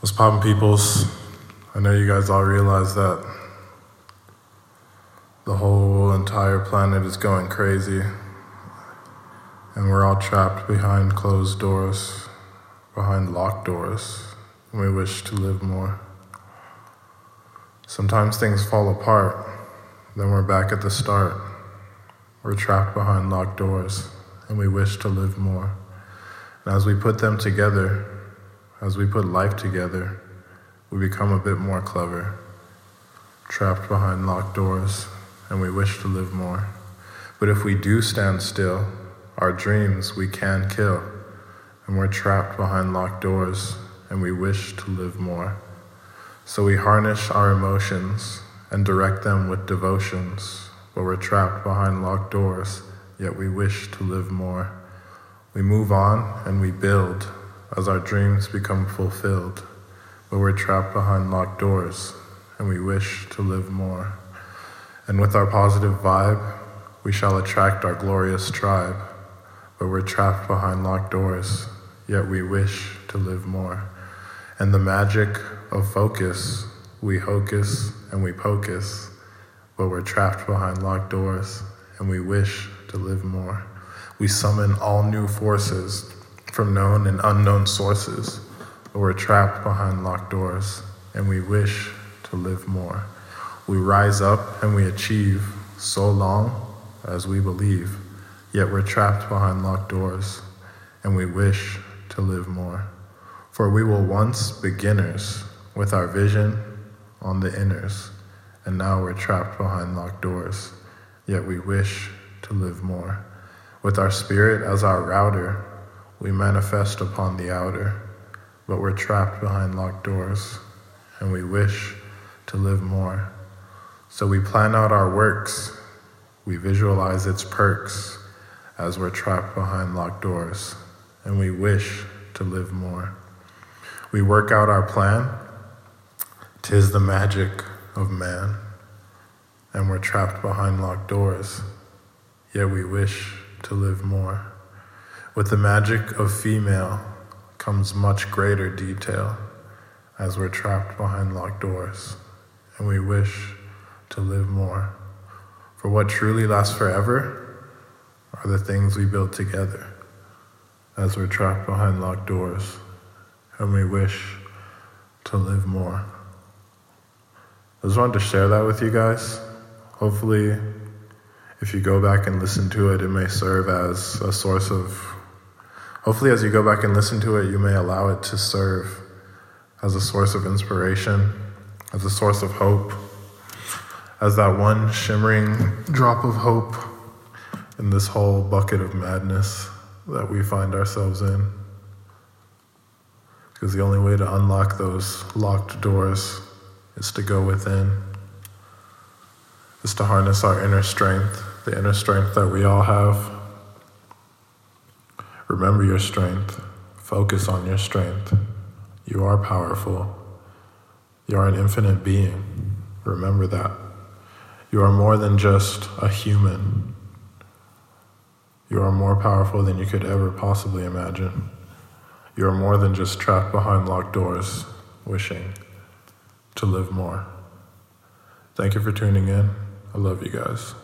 What's poppin' peoples? I know you guys all realize that the whole entire planet is going crazy and we're all trapped behind closed doors, behind locked doors, and we wish to live more. Sometimes things fall apart, then we're back at the start. We're trapped behind locked doors, and we wish to live more. And as we put them together, as we put life together, we become a bit more clever, trapped behind locked doors, and we wish to live more. But if we do stand still, our dreams we can kill, and we're trapped behind locked doors, and we wish to live more. So we harness our emotions and direct them with devotions, but we're trapped behind locked doors, yet we wish to live more. We move on and we build as our dreams become fulfilled, but we're trapped behind locked doors and we wish to live more. And with our positive vibe, we shall attract our glorious tribe, but we're trapped behind locked doors, yet we wish to live more. And the magic of focus, we hocus and we pocus, but we're trapped behind locked doors and we wish to live more. We summon all new forces from known and unknown sources, we're trapped behind locked doors and we wish to live more. We rise up and we achieve so long as we believe, yet we're trapped behind locked doors and we wish to live more. For we were once beginners with our vision on the inners, and now we're trapped behind locked doors, yet we wish to live more. With our spirit as our router, we manifest upon the outer, but we're trapped behind locked doors, and we wish to live more. So we plan out our works, we visualize its perks as we're trapped behind locked doors, and we wish to live more. We work out our plan, tis the magic of man, and we're trapped behind locked doors, yet we wish to live more. With the magic of female comes much greater detail as we're trapped behind locked doors and we wish to live more. For what truly lasts forever are the things we build together as we're trapped behind locked doors and we wish to live more. I just wanted to share that with you guys. Hopefully, if you go back and listen to it, it may serve as a source of Hopefully, as you go back and listen to it, you may allow it to serve as a source of inspiration, as a source of hope, as that one shimmering drop of hope in this whole bucket of madness that we find ourselves in. Because the only way to unlock those locked doors is to go within, is to harness our inner strength, the inner strength that we all have Remember your strength. Focus on your strength. You are powerful. You are an infinite being. Remember that. You are more than just a human. You are more powerful than you could ever possibly imagine. You are more than just trapped behind locked doors, wishing to live more. Thank you for tuning in. I love you guys.